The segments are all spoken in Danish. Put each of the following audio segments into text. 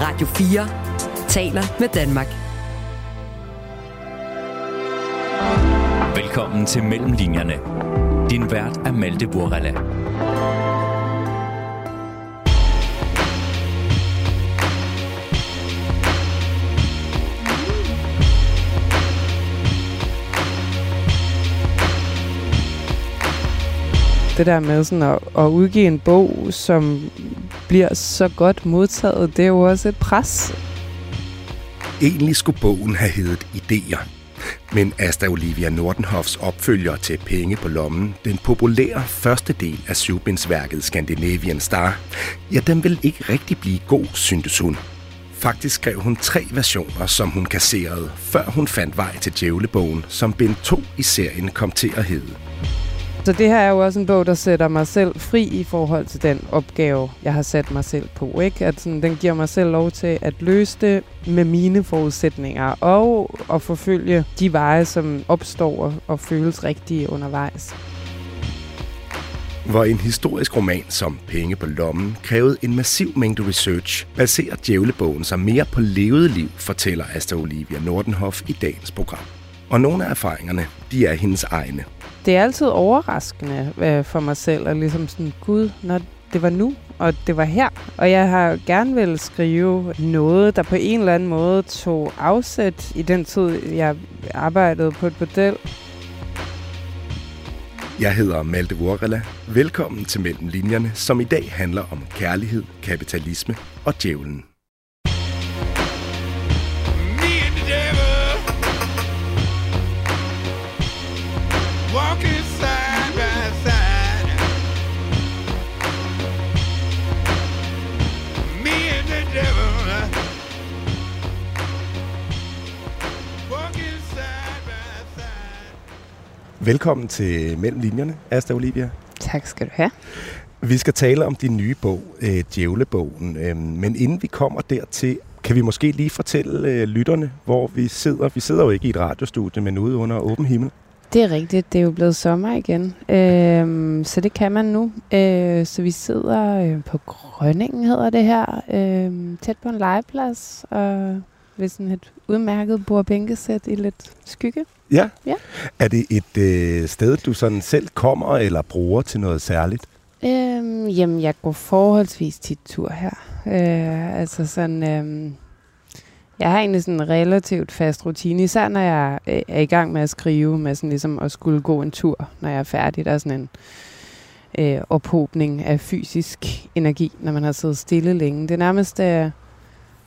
Radio 4 taler med Danmark. Velkommen til Mellemlinjerne. Din vært er Malte Burrella. det der med sådan at, at udgive en bog, som bliver så godt modtaget, det er jo også et pres. Egentlig skulle bogen have heddet Ideer. Men Asta Olivia Nordenhoffs opfølger til Penge på lommen, den populære første del af syvbindsværket Scandinavian Star, ja, den vil ikke rigtig blive god, syntes hun. Faktisk skrev hun tre versioner, som hun kasserede, før hun fandt vej til Djævlebogen, som bind 2 i serien kom til at hedde. Så det her er jo også en bog, der sætter mig selv fri i forhold til den opgave, jeg har sat mig selv på. Ikke? At sådan, den giver mig selv lov til at løse det med mine forudsætninger, og at forfølge de veje, som opstår og føles rigtige undervejs. Hvor en historisk roman som Penge på lommen krævede en massiv mængde research, baserer Djævlebogen sig mere på levet liv, fortæller Asta Olivia Nordenhoff i dagens program. Og nogle af erfaringerne, de er hendes egne det er altid overraskende øh, for mig selv, at ligesom sådan, gud, når det var nu, og det var her. Og jeg har gerne vil skrive noget, der på en eller anden måde tog afsæt i den tid, jeg arbejdede på et bordel. Jeg hedder Malte Vorrella. Velkommen til Mellem Linjerne, som i dag handler om kærlighed, kapitalisme og djævlen. Velkommen til Mellem Linjerne, Asta Olivia. Tak skal du have. Vi skal tale om din nye bog, øh, Djævlebogen. Øh, men inden vi kommer dertil, kan vi måske lige fortælle øh, lytterne, hvor vi sidder. Vi sidder jo ikke i et radiostudie, men ude under åben himmel. Det er rigtigt. Det er jo blevet sommer igen. Øh, så det kan man nu. Øh, så vi sidder øh, på Grønningen, hedder det her. Øh, tæt på en legeplads. Og ved sådan et udmærket bordbænkesæt i lidt skygge. Ja. ja. Er det et øh, sted, du sådan selv kommer eller bruger til noget særligt? Øhm, jamen, jeg går forholdsvis tit tur her. Øh, altså sådan... Øh, jeg har egentlig sådan en relativt fast rutine, især når jeg øh, er i gang med at skrive, med sådan ligesom at skulle gå en tur, når jeg er færdig. Der er sådan en øh, ophobning af fysisk energi, når man har siddet stille længe. Det er nærmest... Øh,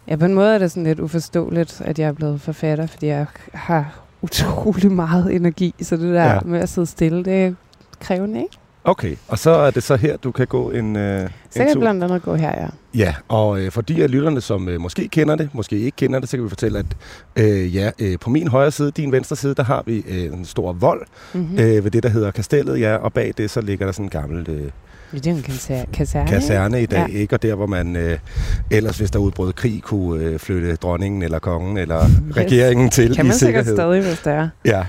ja, på en måde er det sådan lidt uforståeligt, at jeg er blevet forfatter, fordi jeg har utrolig meget energi, så det der ja. med at sidde stille, det er krævende, ikke? Okay, og så er det så her, du kan gå en, øh, Så kan jeg blandt andet gå her, ja. Ja, og øh, for de af lytterne, som øh, måske kender det, måske ikke kender det, så kan vi fortælle, at øh, ja, øh, på min højre side, din venstre side, der har vi øh, en stor vold mm-hmm. øh, ved det, der hedder Kastellet, ja, og bag det, så ligger der sådan en gammel... Øh, det er en kaserne. Kaserne i dag, ja. ikke? Og der, hvor man øh, ellers, hvis der udbrød krig, kunne øh, flytte dronningen eller kongen eller yes. regeringen til kan man i sikkert stadig, hvis det er. Ja.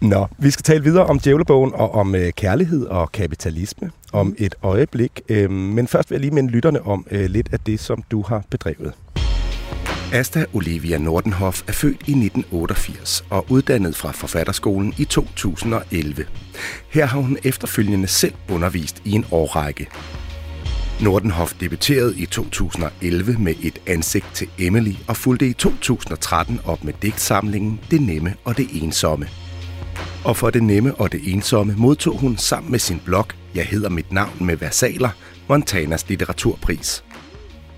Nå, vi skal tale videre om djævlebogen og om øh, kærlighed og kapitalisme om mm. et øjeblik. Øh, men først vil jeg lige minde lytterne om øh, lidt af det, som du har bedrevet. Asta Olivia Nordenhoff er født i 1988 og uddannet fra Forfatterskolen i 2011. Her har hun efterfølgende selv undervist i en årrække. Nordenhoff debuterede i 2011 med et ansigt til Emily og fulgte i 2013 op med digtsamlingen Det Nemme og Det Ensomme. Og for Det Nemme og Det Ensomme modtog hun sammen med sin blog Jeg hedder mit navn med versaler Montanas litteraturpris.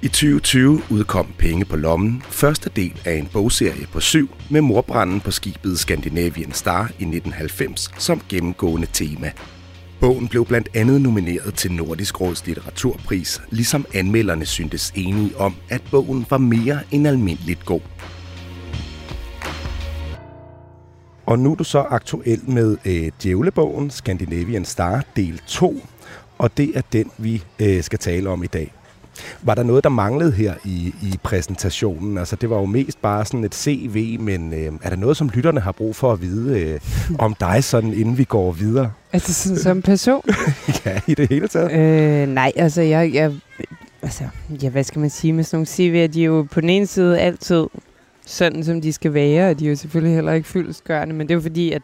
I 2020 udkom Penge på lommen, første del af en bogserie på syv med morbranden på skibet Scandinavian Star i 1990 som gennemgående tema. Bogen blev blandt andet nomineret til Nordisk Råds litteraturpris, ligesom anmelderne syntes enige om, at bogen var mere end almindeligt god. Og nu er du så aktuel med øh, Djævlebogen, Scandinavian Star, del 2, og det er den, vi øh, skal tale om i dag. Var der noget, der manglede her i, i præsentationen? Altså, det var jo mest bare sådan et CV, men øh, er der noget, som lytterne har brug for at vide øh, om dig, sådan inden vi går videre? Altså sådan som person? ja, i det hele taget. Øh, nej, altså jeg, jeg altså, ja, hvad skal man sige med sådan nogle CV'er? De er jo på den ene side altid sådan, som de skal være, og de er jo selvfølgelig heller ikke fyldesgørende, men det er jo fordi, at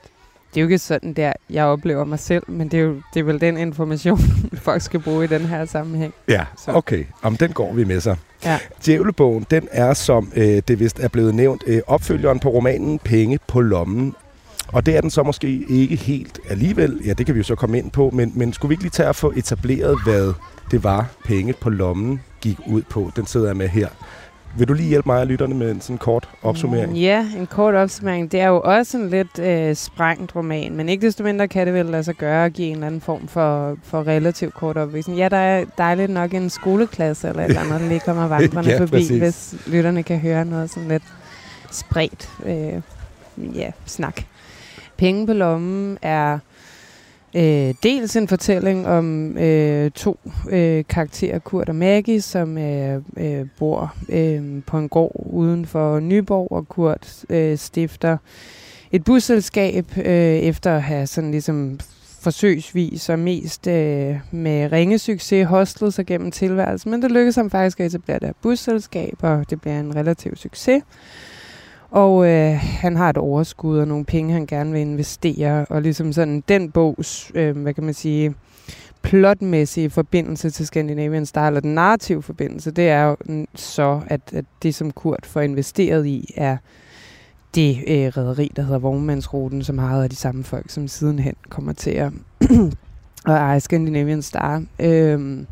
det er jo ikke sådan der, jeg oplever mig selv, men det er jo det er vel den information, folk skal bruge i den her sammenhæng. Ja, Så. okay. Om den går vi med sig. Ja. Djævlebogen, den er, som øh, det vist er blevet nævnt, øh, opfølgeren på romanen Penge på lommen. Og det er den så måske ikke helt alligevel. Ja, det kan vi jo så komme ind på. Men, men skulle vi ikke lige tage at få etableret, hvad det var, Penge på lommen gik ud på? Den sidder jeg med her. Vil du lige hjælpe mig og lytterne med en sådan kort opsummering? Mm, Ja, en kort opsummering. Det er jo også en lidt øh, sprængt roman, men ikke desto mindre kan det vel lade sig gøre at give en eller anden form for, for relativt kort opvisning. Ja, der er dejligt nok en skoleklasse eller et eller andet, der lige kommer vandrende Ja, forbi, præcis. hvis lytterne kan høre noget sådan lidt spredt øh, ja, snak. Penge på lommen er øh, dels en fortælling om øh, to øh, karakterer, Kurt og Maggie, som øh, øh, bor øh, på en gård uden for Nyborg, og Kurt øh, stifter et busselskab øh, efter at have sådan ligesom forsøgsvis og mest øh, med ringe succes hostlet sig gennem tilværelsen. Men det lykkedes ham faktisk at etablere det her busselskab, og det bliver en relativ succes. Og øh, han har et overskud og nogle penge, han gerne vil investere. Og ligesom sådan den bogs, øh, hvad kan man sige, plotmæssige forbindelse til Scandinavian Star, eller den narrative forbindelse, det er jo så, at, at det, som Kurt får investeret i, er det øh, rederi, der hedder Vognmandsruten, som har af de samme folk, som sidenhen kommer til at, at eje Scandinavian Star. Øh,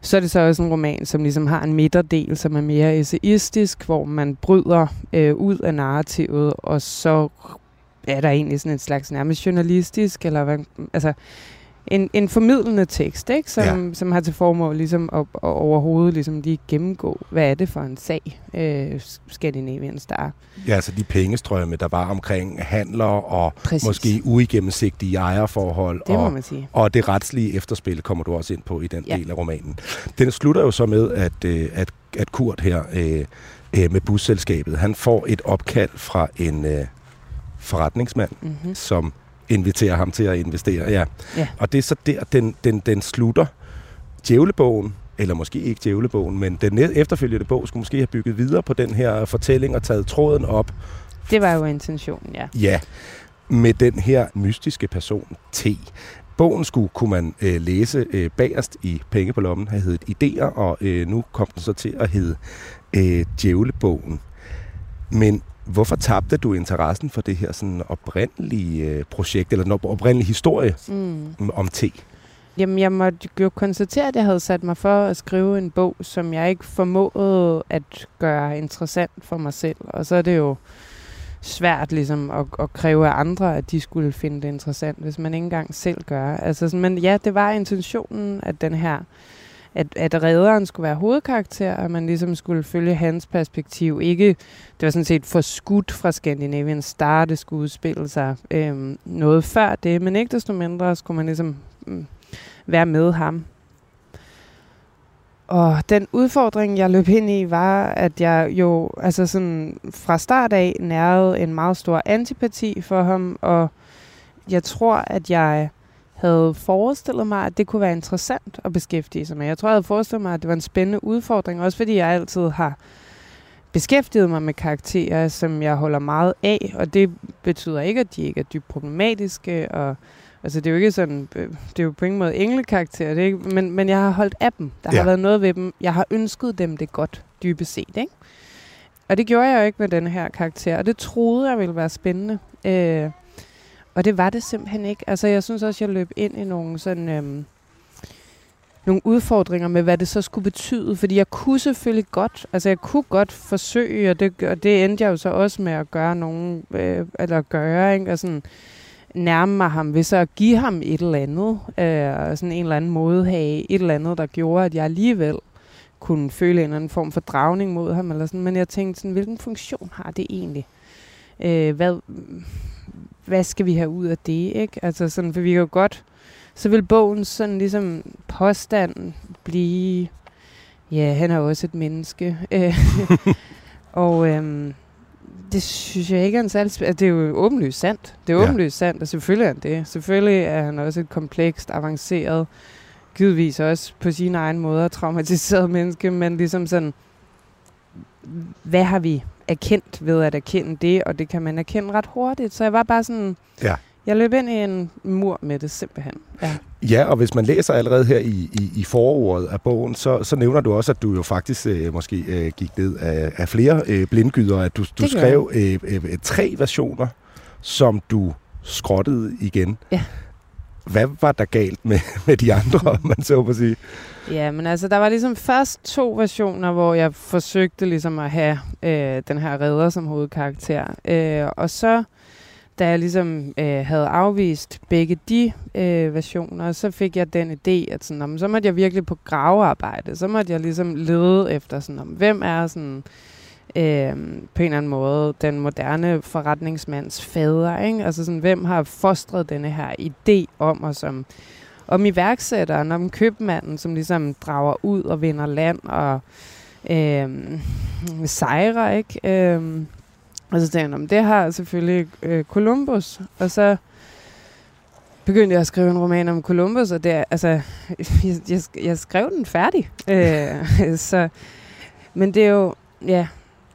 så er det så også en roman, som ligesom har en midterdel, som er mere essayistisk, hvor man bryder øh, ud af narrativet, og så er der egentlig sådan en slags nærmest journalistisk, eller hvad, altså en, en formidlende tekst, ikke? Som, ja. som har til formål ligesom at, at overhovedet ligesom lige gennemgå, hvad er det for en sag, øh, Scandinavian Star. Ja, altså de pengestrømme, der var omkring handler og Præcis. måske uigennemsigtige ejerforhold. Det må og, man sige. og det retslige efterspil kommer du også ind på i den Ja. del af romanen. Den slutter jo så med, at, øh, at, at Kurt her øh, øh, med busselskabet, han får et opkald fra en øh, forretningsmand, Mm-hmm. som inviterer ham til at investere. Ja. Ja. Og det er så der, den, den, den slutter. Djævlebogen, eller måske ikke Djævlebogen, men den efterfølgende bog skulle måske have bygget videre på den her fortælling og taget tråden op Det var jo intentionen, ja. Ja, med den her mystiske person, T. Bogen skulle, kunne man øh, læse øh, bagerst i Penge på lommen, have heddet Idéer, og øh, nu kom den så til at hedde øh, Djævlebogen. Men hvorfor tabte du interessen for det her sådan oprindelige øh, projekt, eller den op- oprindelige historie Mm. om T? Jamen, jeg måtte jo konstatere, at jeg havde sat mig for at skrive en bog, som jeg ikke formåede at gøre interessant for mig selv. Og så er det jo svært ligesom at, at kræve af andre, at de skulle finde det interessant, hvis man ikke engang selv gør. Altså, men ja, det var intentionen, at den her at, at redderen skulle være hovedkarakter, og man ligesom skulle følge hans perspektiv. Ikke, det var sådan set forskudt fra Scandinavian Star, det skulle udspille sig øh, noget før det, men ikke desto mindre skulle man ligesom øh, være med ham. Og den udfordring, jeg løb ind i, var, at jeg jo altså sådan fra start af nærede en meget stor antipati for ham, og jeg tror, at jeg havde forestillet mig, at det kunne være interessant at beskæftige sig med. Jeg tror, jeg havde forestillet mig, at det var en spændende udfordring, også fordi jeg altid har beskæftiget mig med karakterer, som jeg holder meget af, og det betyder ikke, at de ikke er dybt problematiske, og altså det er jo ikke sådan, øh, det er jo på ingen måde englekarakterer, det er ikke, men, men jeg har holdt af dem. Der Ja. har været noget ved dem. Jeg har ønsket dem det godt, dybest set, ikke? Og det gjorde jeg jo ikke med den her karakter, og det troede jeg ville være spændende. Øh, og det var det simpelthen ikke. Altså jeg synes også, jeg løb ind i nogle sådan... Øhm, nogle udfordringer med, hvad det så skulle betyde. Fordi jeg kunne selvfølgelig godt, altså jeg kunne godt forsøge, og det, og det endte jeg jo så også med at gøre nogen, øh, eller gøre, ikke? Og sådan nærme mig ham ved så at give ham et eller andet, øh, og sådan en eller anden måde have et eller andet, der gjorde, at jeg alligevel kunne føle en eller anden form for dragning mod ham, eller sådan. men jeg tænkte sådan, hvilken funktion har det egentlig? Øh, hvad, hvad skal vi have ud af det, ikke? Altså sådan, for vi kan jo godt, så vil bogen sådan ligesom påstand blive, ja, han er også et menneske. Og øhm, det synes jeg ikke er en særlig altså, Det er jo åbenlyst sandt. Det er Ja. åbenlyst sandt, og selvfølgelig er han det. Selvfølgelig er han også et komplekst, avanceret givetvis også på sin egen måde traumatiseret menneske, men ligesom sådan, hvad har vi erkendt ved at erkende det, og det kan man erkende ret hurtigt. Så jeg var bare sådan, Ja. jeg løb ind i en mur med det simpelthen. Ja. Ja, og hvis man læser allerede her i, i, i forordet af bogen, så, så nævner du også, at du jo faktisk øh, måske øh, gik ned af, af flere øh, blindgyder, at du, du Det skrev øh, øh, tre versioner, som du skrottede igen. Ja. Hvad var der galt med, med de andre, om man så på sige? Ja, men altså, der var ligesom først to versioner, hvor jeg forsøgte ligesom at have øh, den her redder som hovedkarakter. Øh, og så, da jeg ligesom øh, havde afvist begge de øh, versioner, så fik jeg den idé, at sådan, om, så måtte jeg virkelig på gravearbejde. Så måtte jeg ligesom lede efter, sådan, om, hvem er sådan, øh, på en eller anden måde den moderne forretningsmands fader. Ikke? Altså sådan, hvem har fostret denne her idé om os som om iværksætteren, om købmanden, som ligesom drager ud og vinder land og øh, sejrer, ikke? Øh, og så tænkte jeg, om det har selvfølgelig øh, Columbus. Og så begyndte jeg at skrive en roman om Columbus, og det er, altså, jeg, jeg, jeg skrev den færdig. Øh, så, men det er jo, ja,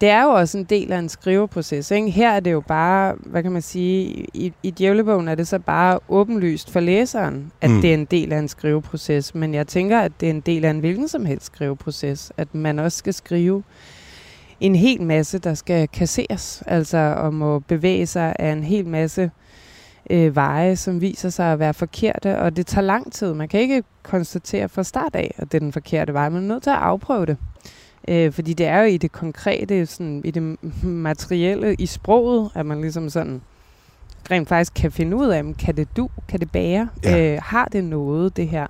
det er jo også en del af en skriveproces. Ikke? Her er det jo bare, hvad kan man sige, i, i djævlebogen er det så bare åbenlyst for læseren, at Mm. det er en del af en skriveproces. Men jeg tænker, at det er en del af en hvilken som helst skriveproces, at man også skal skrive en hel masse, der skal kasseres, altså og må bevæge sig af en hel masse øh, veje, som viser sig at være forkerte, og det tager lang tid. Man kan ikke konstatere fra start af, at det er den forkerte vej. Man er nødt til at afprøve det. Øh, fordi det er jo i det konkrete, sådan, i det materielle, i sproget, at man ligesom sådan rent faktisk kan finde ud af, kan det du, kan det bære, Ja. øh, har det noget, det her.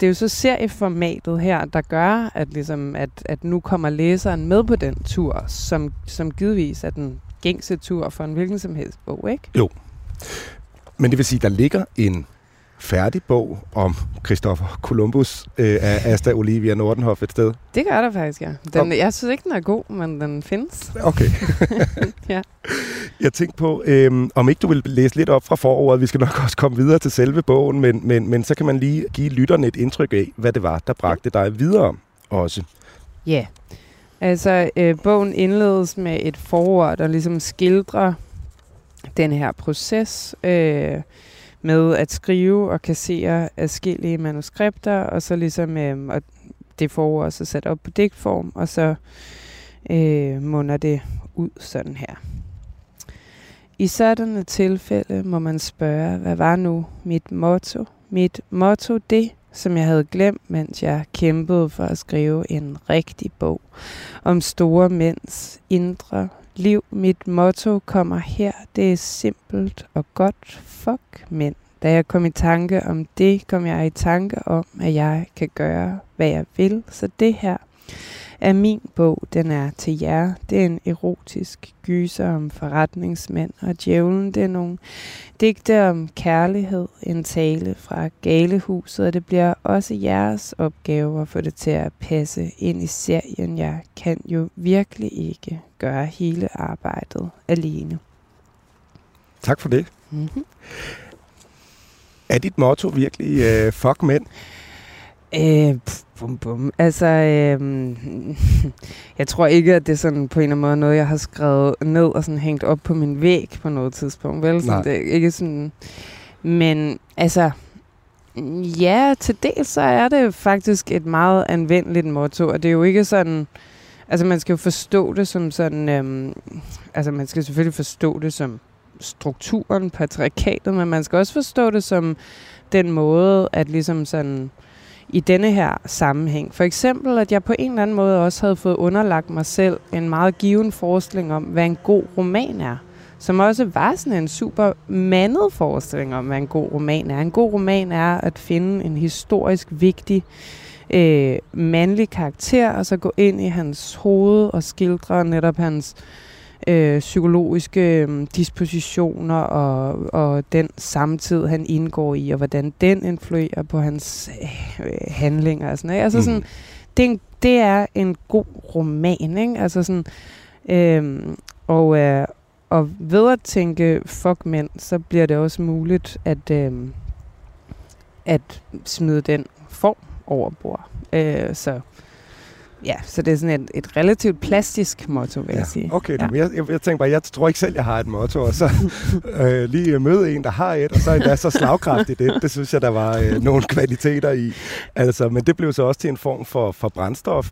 Det er jo så serieformatet her, der gør, at, ligesom, at, at nu kommer læseren med på den tur, som, som givetvis er den gængse tur for en hvilken som helst bog, ikke? Men det vil sige, der ligger en færdig bog om Christopher Columbus øh, af Asta Olivia Nordenhoff et sted. Det gør der faktisk, ja. Den, jeg synes ikke, den er god, men den findes. Okay. Ja. Jeg tænkte på, øhm, om ikke du vil læse lidt op fra forordet. Vi skal nok også komme videre til selve bogen, men, men, men så kan man lige give lytterne et indtryk af, hvad det var, der bragte dig videre også. Ja. Yeah. Altså, øh, bogen indledes med et forord, der ligesom skildrer den her proces øh, med at skrive og kassere adskillige manuskripter, og så ligesom øh, og det forord også så sat op på digtform, og så øh, munder det ud sådan her. I sådanne tilfælde må man spørge, hvad var nu mit motto? Mit motto det, som jeg havde glemt, mens jeg kæmpede for at skrive en rigtig bog om store mænds indre liv. Mit motto kommer her. Det er simpelt og godt. Fuck mænd. Da jeg kom i tanke om det, kom jeg i tanke om, at jeg kan gøre, hvad jeg vil. Så det her er min bog. Den er til jer. Det er en erotisk gyser om forretningsmænd og djævlen. Det er nogle digte om kærlighed, en tale fra galehuset, og det bliver også jeres opgave at få det til at passe ind i serien. Jeg kan jo virkelig ikke gøre hele arbejdet alene. Tak for det. Mm-hmm. Er dit motto virkelig øh, fuck mænd? Øh, pf, bum, bum. Altså, øh, jeg tror ikke, at det er sådan på en eller anden måde noget, jeg har skrevet ned og sådan hængt op på min væg på noget tidspunkt. Vel? Sådan, det er ikke sådan... Men altså, ja, til dels så er det faktisk et meget anvendeligt motto, og det er jo ikke sådan... Altså, man skal jo forstå det som sådan... Øhm, altså, man skal selvfølgelig forstå det som strukturen, patriarkatet, men man skal også forstå det som den måde, at ligesom sådan i denne her sammenhæng. For eksempel, at jeg på en eller anden måde også havde fået underlagt mig selv en meget given forestilling om, hvad en god roman er. Som også var sådan en super mandet forestilling om, hvad en god roman er. En god roman er at finde en historisk vigtig øh, mandlig karakter, og så gå ind i hans hoved og skildre netop hans øh, psykologiske øh, dispositioner og, og den samtid, han indgår i, og hvordan den influerer på hans øh, handlinger og sådan noget. Altså Mhm. sådan, det, er en, det er en god roman, ikke? Altså sådan, øh, og, øh, og ved at tænke fuck mænd, så bliver det også muligt at, øh, at smide den form over bord. Øh, så Ja, så det er sådan et, et relativt plastisk motto, vil ja. jeg sige. Okay, ja. jeg, jeg, jeg tænker bare, jeg tror ikke selv, jeg har et motto, og så øh, lige møde en, der har et, og så er så slagkraftigt det. Det synes jeg, der var øh, nogle kvaliteter i. Altså, men det blev så også til en form for, for brændstof.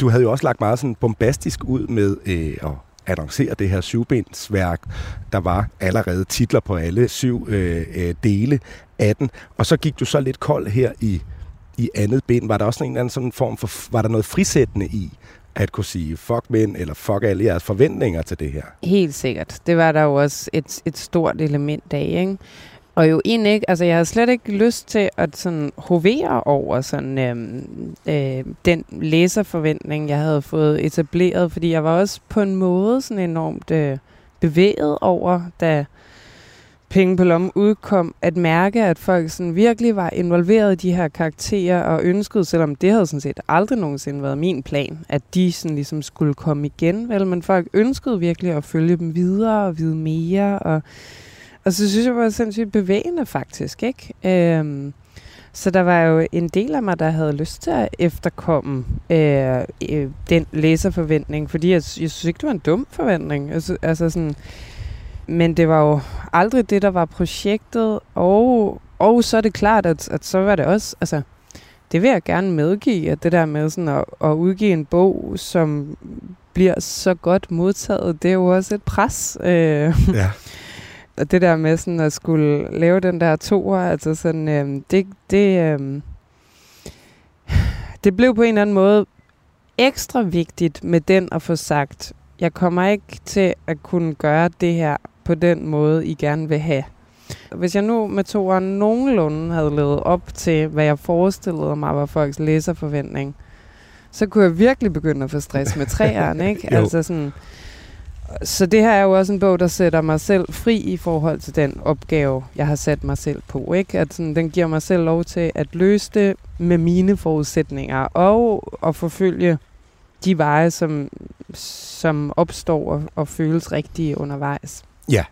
Du havde jo også lagt meget sådan bombastisk ud med øh, at annoncere det her syvbindsværk. Der var allerede titler på alle syv øh, øh, dele af den, og så gik du så lidt kold her i i andet bind, var der også en eller anden sådan form for, var der noget frisættende i, at kunne sige, fuck mænd, eller fuck alle jeres forventninger til det her? Helt sikkert. Det var der jo også et, et stort element af, ikke? Og jo egentlig ikke, altså jeg havde slet ikke lyst til at sådan hovere over sådan øhm, øh, den læserforventning, jeg havde fået etableret, fordi jeg var også på en måde sådan enormt øh, bevæget over, da Penge på lommen udkom, at mærke, at folk sådan virkelig var involveret i de her karakterer og ønskede, selvom det havde sådan set aldrig nogensinde været min plan, at de sådan ligesom skulle komme igen, vel? Men folk ønskede virkelig at følge dem videre og vide mere, og, og så synes jeg, det var sindssygt bevægende faktisk, ikke? Øhm, så der var jo en del af mig, der havde lyst til at efterkomme øh, øh, den læserforventning, fordi jeg, jeg synes ikke, det var en dum forventning. Altså, altså sådan, men det var jo aldrig det, der var projektet, og, og så er det klart, at, at så var det også, altså, det vil jeg gerne medgive, at det der med sådan at, at udgive en bog, som bliver så godt modtaget, det er jo også et pres. Øh, ja. og det der med sådan at skulle lave den der toer, altså sådan, øh, det, det, øh, det blev på en eller anden måde ekstra vigtigt med den at få sagt, jeg kommer ikke til at kunne gøre det her på den måde, I gerne vil have. Hvis jeg nu med toeren nogenlunde havde levet op til, hvad jeg forestillede mig var folks læserforventning, så kunne jeg virkelig begynde at få stress med træerne, ikke? altså sådan, så det her er jo også en bog, der sætter mig selv fri i forhold til den opgave, jeg har sat mig selv på. Ikke? At sådan, den giver mig selv lov til at løse det med mine forudsætninger og at forfølge de veje, som, som opstår og, og føles rigtige undervejs. Ja,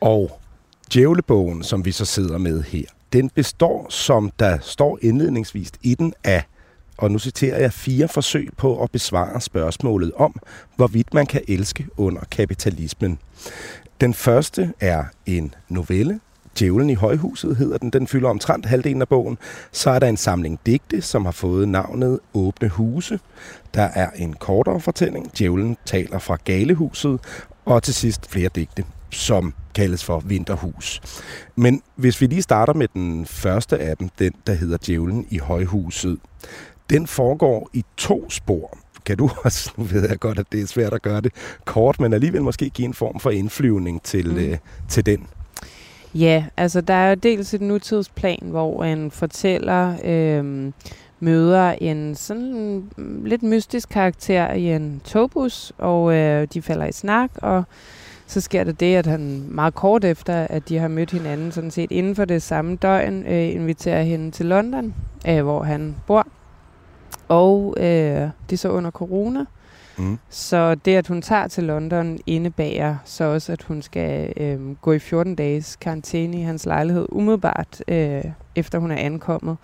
og djævlebogen, som vi så sidder med her, den består, som der står indledningsvis i den, af, og nu citerer jeg, fire forsøg på at besvare spørgsmålet om, hvorvidt man kan elske under kapitalismen. Den første er en novelle, Djævlen i højhuset hedder den. Den fylder omtrent halvdelen af bogen. Så er der en samling digte, som har fået navnet Åbne Huse. Der er en kortere fortælling. Djævlen taler fra Galehuset. Og til sidst flere digte, som kaldes for Vinterhus. Men hvis vi lige starter med den første af dem, den der hedder Djævlen i højhuset. Den foregår i to spor kan du også, nu ved jeg godt, at det er svært at gøre det kort, men alligevel måske give en form for indflyvning til, mm. øh, til den. Ja, altså der er jo dels et nutidsplan, hvor en fortæller øh, møder en sådan lidt mystisk karakter i en togbus, og øh, de falder i snak, og så sker der det, at han meget kort efter, at de har mødt hinanden, sådan set inden for det samme døgn, øh, inviterer hende til London, øh, hvor han bor. Og øh, det er så under corona, Mm. Så det, at hun tager til London, indebærer så også, at hun skal øh, gå i 14 dages karantæne i hans lejlighed, umiddelbart øh, efter hun er ankommet.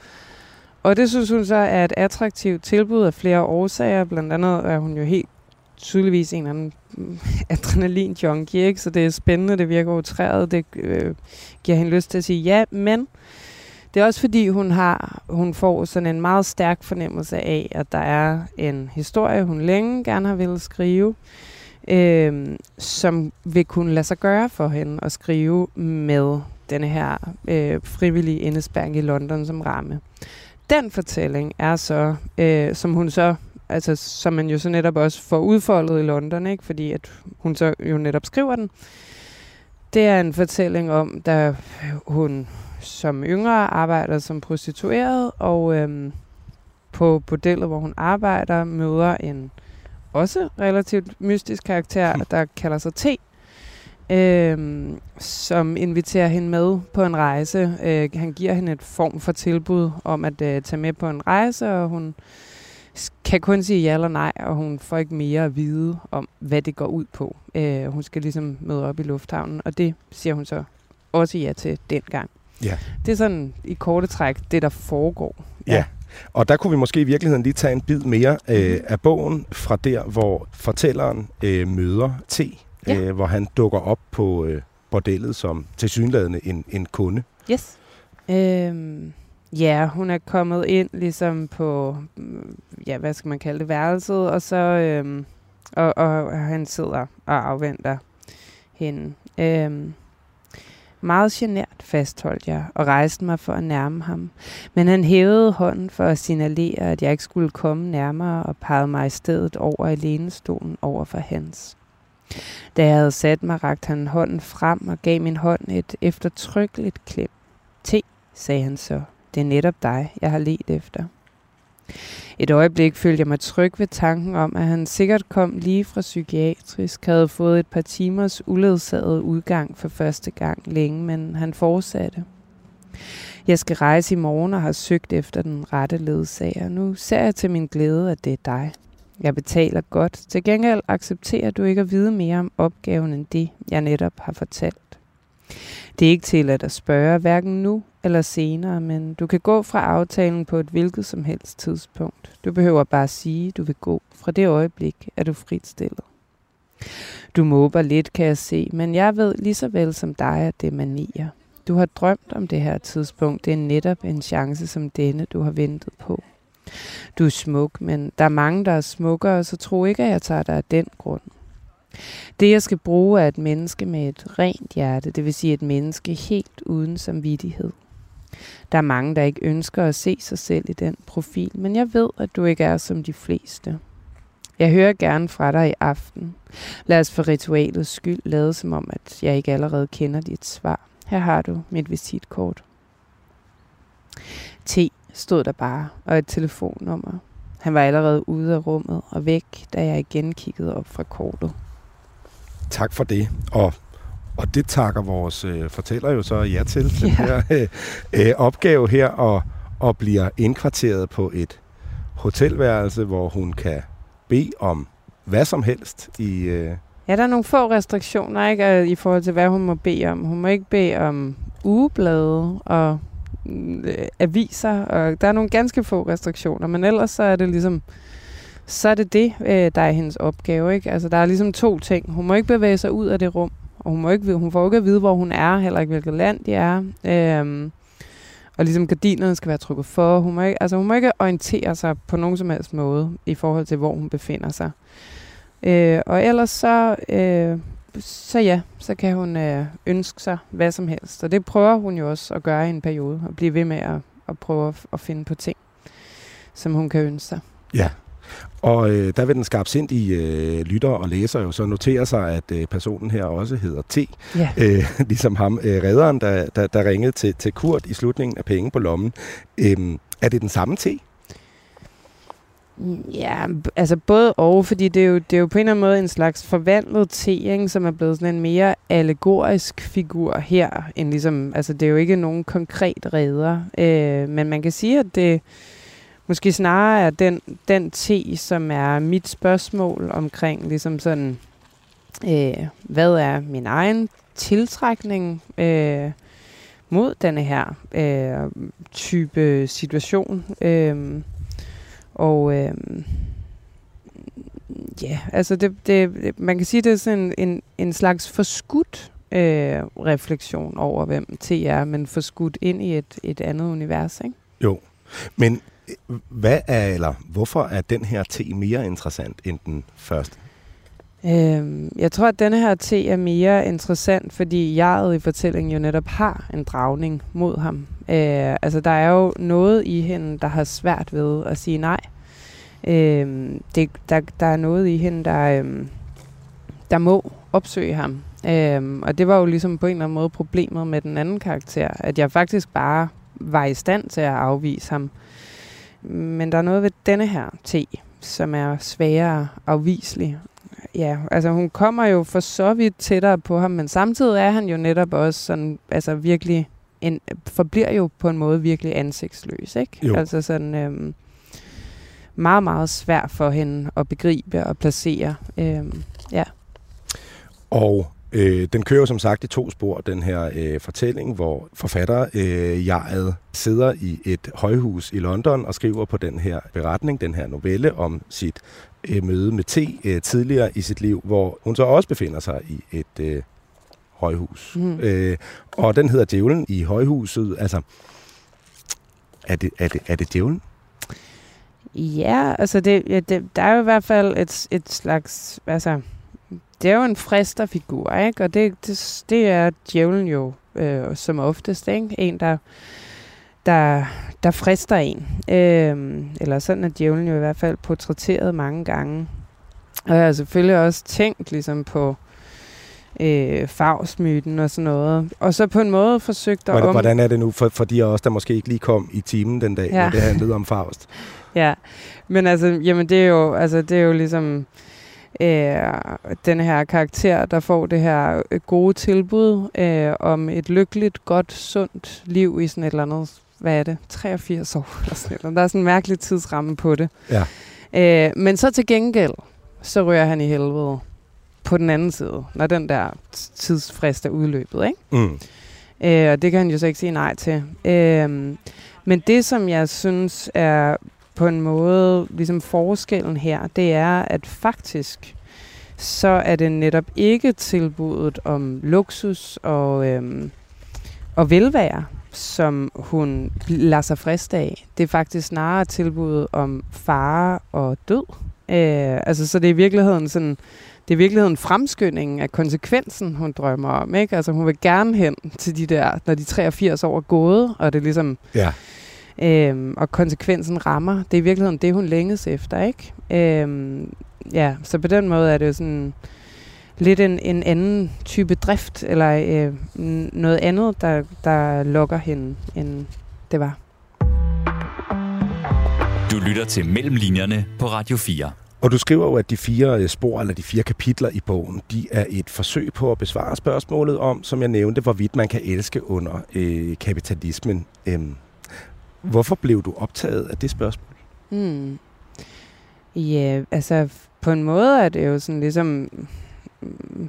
Og det synes hun så er et attraktivt tilbud af flere årsager. Blandt andet er hun jo helt tydeligvis en eller anden mm, adrenalin junkie, ikke? så det er spændende, det virker utræret, det øh, giver hende lyst til at sige ja, men det er også fordi, hun har hun får sådan en meget stærk fornemmelse af, at der er en historie, hun længe gerne har ville skrive, øh, som vil kunne lade sig gøre for hende at skrive med denne her øh, frivillige indespærring i London som ramme. Den fortælling er så, øh, som hun så altså som man jo så netop også får udfoldet i London, ikke? fordi at hun så jo netop skriver den. Det er en fortælling om, da hun som yngre arbejder som prostitueret, og øhm, på bordellet, hvor hun arbejder, møder en også relativt mystisk karakter, der kalder sig T, øhm, som inviterer hende med på en rejse. Øh, han giver hende et form for tilbud om at øh, tage med på en rejse, og hun kan kun sige ja eller nej, og hun får ikke mere at vide om, hvad det går ud på. Øh, hun skal ligesom møde op i lufthavnen, og det siger hun så også ja til dengang. Ja. Det er sådan i korte træk det, der foregår. Ja. Og der kunne vi måske i virkeligheden lige tage en bid mere øh, af bogen fra der, hvor fortælleren øh, møder T, Ja. øh, hvor han dukker op på øh, bordellet som tilsyneladende en, en kunde. Yes. Øhm, ja, hun er kommet ind ligesom på, mm, ja, hvad skal man kalde det, værelset, og så, øhm, og, og han sidder og afventer hende. Øhm, meget genert fastholdt jeg og rejste mig for at nærme ham. Men han hævede hånden for at signalere, at jeg ikke skulle komme nærmere og pegede mig i stedet over i lænestolen over for hans. Da jeg havde sat mig, rakte han hånden frem og gav min hånd et eftertrykkeligt klem. T, sagde han så. Det er netop dig, jeg har let efter. Et øjeblik følte jeg mig tryg ved tanken om, at han sikkert kom lige fra psykiatrisk, havde fået et par timers uledsaget udgang for første gang længe, men han fortsatte. Jeg skal rejse i morgen og har søgt efter den rette ledsager. Nu ser jeg til min glæde, at det er dig. Jeg betaler godt. Til gengæld accepterer du ikke at vide mere om opgaven end det, jeg netop har fortalt. Det er ikke til at spørge, hverken nu eller senere, men du kan gå fra aftalen på et hvilket som helst tidspunkt. Du behøver bare sige, du vil gå. Fra det øjeblik er du fritstillet. Du måber lidt, kan jeg se, men jeg ved lige så vel som dig, at det er manier. Du har drømt om det her tidspunkt. Det er netop en chance som denne, du har ventet på. Du er smuk, men der er mange, der er smukkere, så tro ikke, at jeg tager dig af den grund. Det, jeg skal bruge, er et menneske med et rent hjerte, det vil sige et menneske helt uden samvittighed. Der er mange, der ikke ønsker at se sig selv i den profil, men jeg ved, at du ikke er som de fleste. Jeg hører gerne fra dig i aften. Lad os for ritualets skyld lade som om, at jeg ikke allerede kender dit svar. Her har du mit visitkort. T stod der bare, og et telefonnummer. Han var allerede ude af rummet og væk, da jeg igen kiggede op fra kortet. Tak for det. Og, og det takker vores øh, fortæller jo så ja til, den Ja. her øh, øh, opgave her, og, og bliver indkvarteret på et hotelværelse, hvor hun kan bede om hvad som helst i... Øh, Ja, der er nogle få restriktioner ikke, i forhold til, hvad hun må bede om. Hun må ikke bede om ugeblade og øh, aviser, og der er nogle ganske få restriktioner, men ellers så er det ligesom, så er det det, øh, der er hendes opgave. Ikke? Altså, der er ligesom to ting. Hun må ikke bevæge sig ud af det rum, og hun, må ikke, hun får ikke at vide, hvor hun er, heller ikke hvilket land de er. Øh, og ligesom gardinerne skal være trukket for. Hun må, ikke, altså, hun må ikke orientere sig på nogen som helst måde i forhold til, hvor hun befinder sig. Øh, og ellers så, øh, så ja, så kan hun øh, ønske sig hvad som helst. Og det prøver hun jo også at gøre i en periode, og blive ved med at, at prøve at, at finde på ting, som hun kan ønske sig. ja. Og øh, der vil den skarpsindige øh, lytter og læser jo så notere sig, at øh, personen her også hedder T, Ja. øh, ligesom ham, øh, redderen, der, der, der ringede til, til Kurt i slutningen af Penge på lommen. Øhm, er det den samme T? Ja, altså både og, fordi det er, jo, det er jo på en eller anden måde en slags forvandlet te, ikke, som er blevet sådan en mere allegorisk figur her, end ligesom, altså det er jo ikke nogen konkret redder, øh, men man kan sige, at det måske snarere er den, den te, som er mit spørgsmål omkring ligesom sådan, øh, hvad er min egen tiltrækning øh, mod denne her øh, type situation, øh, og øh, ja, altså det, det, man kan sige, det er sådan en, en en slags forskudt øh, refleksion over, hvem T er, men forskudt ind i et, et andet univers, ikke? Jo. Men øh, hvad er, eller hvorfor er den her T mere interessant end den første? Øhm, jeg tror, at denne her te er mere interessant, fordi jeget i fortællingen jo netop har en dragning mod ham. Øh, altså, der er jo noget i hende, der har svært ved at sige nej. Øh, det, der, der er noget i hende, der, øh, der må opsøge ham. Øh, og det var jo ligesom på en eller anden måde problemet med den anden karakter, at jeg faktisk bare var i stand til at afvise ham. Men der er noget ved denne her te, som er sværere afviselig. Ja, altså hun kommer jo for så vidt tættere på ham, men samtidig er han jo netop også sådan, altså virkelig, en, forbliver jo på en måde virkelig ansigtsløs, ikke? Jo. Altså sådan øhm, meget, meget svært for hende at begribe og placere. Øhm, ja. Og Øh, den kører som sagt i to spor, den her øh, fortælling, hvor forfatter øh, Jared sidder i et højhus i London og skriver på den her beretning, den her novelle om sit øh, møde med T øh, tidligere i sit liv, hvor hun så også befinder sig i et øh, højhus. Mm. Øh, og den hedder Djævlen i højhuset. Altså, er det, er det, er det djævlen? Ja, altså det, ja, det, der er jo i hvert fald et, et slags, altså det er jo en fristerfigur, ikke? Og det, det, det er djævlen jo øh, som oftest, ikke? En, der, der, der frister en. Øh, eller sådan er djævlen jo i hvert fald portrætteret mange gange. Og jeg har selvfølgelig også tænkt ligesom på øh, fagsmyten og sådan noget. Og så på en måde forsøgt at... Hvordan, om... hvordan er det nu for, for de af os, der måske ikke lige kom i timen den dag, ja. når det handlede om Faust? ja, men altså, jamen det er jo, altså, det er jo ligesom øh, den her karakter, der får det her øh, gode tilbud øh, om et lykkeligt, godt, sundt liv i sådan et eller andet, hvad er det, 83 år eller sådan noget. Der er sådan en mærkelig tidsramme på det. Ja. Øh, men så til gengæld, så rører han i helvede på den anden side, når den der tidsfrist er udløbet, ikke? Mm. Øh, og det kan han jo så ikke sige nej til. Øh, men det, som jeg synes er på en måde ligesom forskellen her, det er, at faktisk så er det netop ikke tilbuddet om luksus og, øhm, og velvære, som hun lader sig friste af. Det er faktisk snarere tilbuddet om fare og død. Øh, altså, så det er i virkeligheden sådan, det er i virkeligheden fremskyndingen af konsekvensen, hun drømmer om. Ikke? Altså, hun vil gerne hen til de der, når de 83 år er gået, og det er ligesom... Ja Øhm, og konsekvensen rammer. Det er i virkeligheden det, hun længes efter, ikke? Øhm, ja, så på den måde er det jo sådan lidt en, en anden type drift, eller øh, noget andet, der, der lokker hende, end det var. Du lytter til Mellemlinjerne på Radio 4. Og du skriver jo, at de fire øh, spor, eller de fire kapitler i bogen, de er et forsøg på at besvare spørgsmålet om, som jeg nævnte, hvorvidt man kan elske under øh, kapitalismen. Øhm, Hvorfor blev du optaget af det spørgsmål? Hmm. Ja, altså på en måde er det jo sådan ligesom, mm, Mm,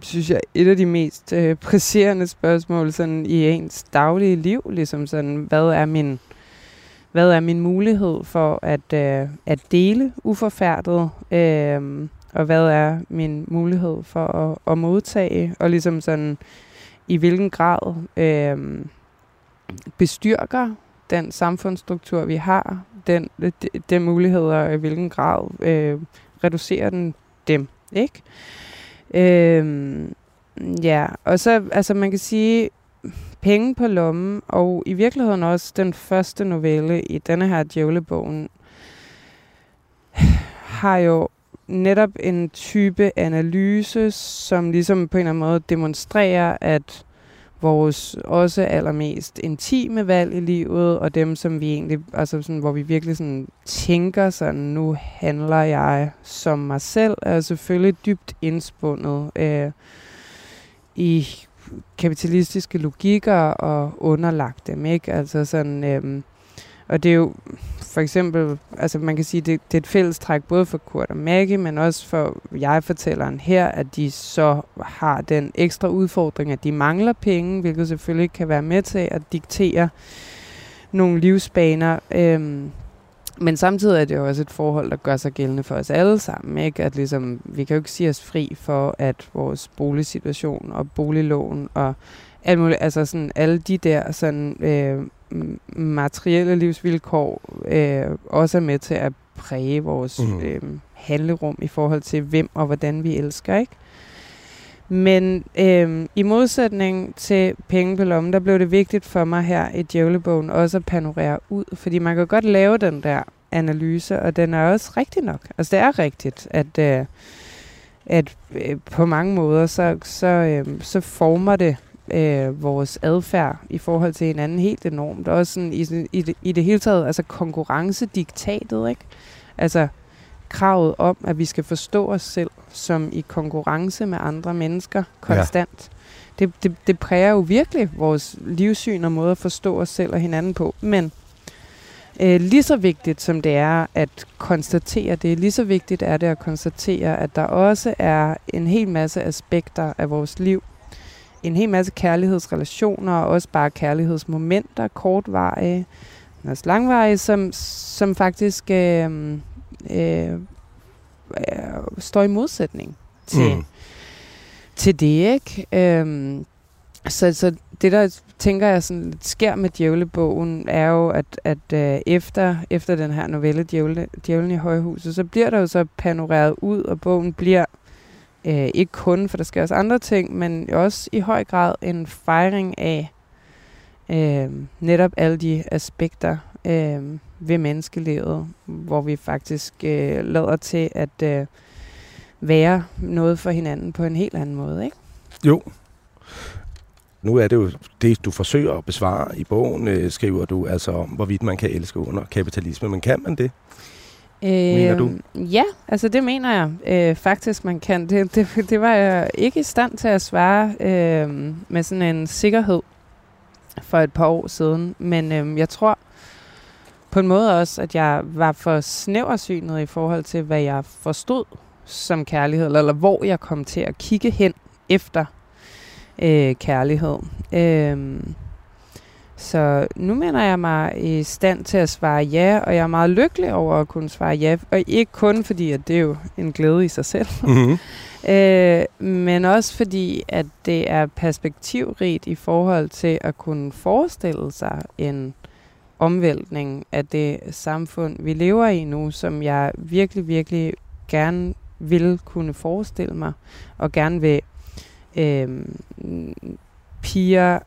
synes jeg, et af de mest øh, presserende spørgsmål sådan i ens daglige liv. Ligesom sådan, hvad er min, hvad er min mulighed for at, øh, at dele uforfærdet? Øh, og hvad er min mulighed for at, at modtage? Og ligesom sådan, i hvilken grad... Øh, bestyrker den samfundsstruktur, vi har, den, de, de muligheder, i hvilken grad øh, reducerer den dem, ikke? Øhm, ja, og så, altså man kan sige, penge på lommen, og i virkeligheden også den første novelle i denne her djævlebogen, har jo netop en type analyse, som ligesom på en eller anden måde demonstrerer, at vores også allermest intime valg i livet, og dem, som vi egentlig, altså sådan, hvor vi virkelig sådan tænker sådan, nu handler jeg som mig selv, er selvfølgelig dybt indspundet øh, i kapitalistiske logikker og underlagt dem, ikke? Altså sådan, øh, og det er jo for eksempel, altså man kan sige, det, det er et fælles træk både for Kurt og Maggie, men også for jeg-fortælleren her, at de så har den ekstra udfordring, at de mangler penge, hvilket selvfølgelig kan være med til at diktere nogle livsbaner. Øhm, men samtidig er det jo også et forhold, der gør sig gældende for os alle sammen. Ikke? At ligesom, vi kan jo ikke sige os fri for, at vores boligsituation og boliglån og alt muligt, altså sådan alle de der sådan, øh, materielle livsvilkår øh, også er med til at præge vores mm. øh, handlerum i forhold til, hvem og hvordan vi elsker, ikke? Men øh, i modsætning til penge på lommen, der blev det vigtigt for mig her i Djævlebogen også at panorere ud, fordi man kan godt lave den der analyse, og den er også rigtig nok. Altså det er rigtigt, at, øh, at øh, på mange måder, så, så, øh, så former det øh, vores adfærd i forhold til hinanden helt enormt. Også sådan i, i, det, i det hele taget, altså konkurrencediktatet, ikke? Altså kravet om, at vi skal forstå os selv som i konkurrence med andre mennesker konstant. Ja. Det, det, det præger jo virkelig vores livssyn og måde at forstå os selv og hinanden på. Men Øh, lige så vigtigt som det er at konstatere det, lige så vigtigt er det at konstatere, at der også er en hel masse aspekter af vores liv, en hel masse kærlighedsrelationer, og også bare kærlighedsmomenter, kortvarige, men også langvarige, som, som faktisk øh, øh, øh, står i modsætning til, mm. til det, ikke? Øh, så, så det, der tænker jeg sådan, sker med djævlebogen, er jo, at, at øh, efter, efter den her novelle, Djævle, Djævlen i Højhuset, så bliver der jo så panoreret ud, og bogen bliver øh, ikke kun, for der sker også andre ting, men også i høj grad en fejring af øh, netop alle de aspekter øh, ved menneskelivet, hvor vi faktisk øh, lader til at øh, være noget for hinanden på en helt anden måde, ikke? Jo, nu er det jo det, du forsøger at besvare i bogen, øh, skriver du, altså om, hvorvidt man kan elske under kapitalisme. Men kan man det? Øh, mener du? Øhm, ja, altså det mener jeg øh, faktisk, man kan. Det, det, det var jeg ikke i stand til at svare øh, med sådan en sikkerhed for et par år siden. Men øh, jeg tror på en måde også, at jeg var for snæversynet i forhold til, hvad jeg forstod som kærlighed, eller, eller hvor jeg kom til at kigge hen efter øh, kærlighed. Øh, så nu mener jeg mig i stand til at svare ja, og jeg er meget lykkelig over at kunne svare ja. Og ikke kun fordi, at det er jo en glæde i sig selv, mm-hmm. øh, men også fordi, at det er perspektivrigt i forhold til at kunne forestille sig en omvæltning af det samfund, vi lever i nu, som jeg virkelig, virkelig gerne vil kunne forestille mig, og gerne vil øh, piger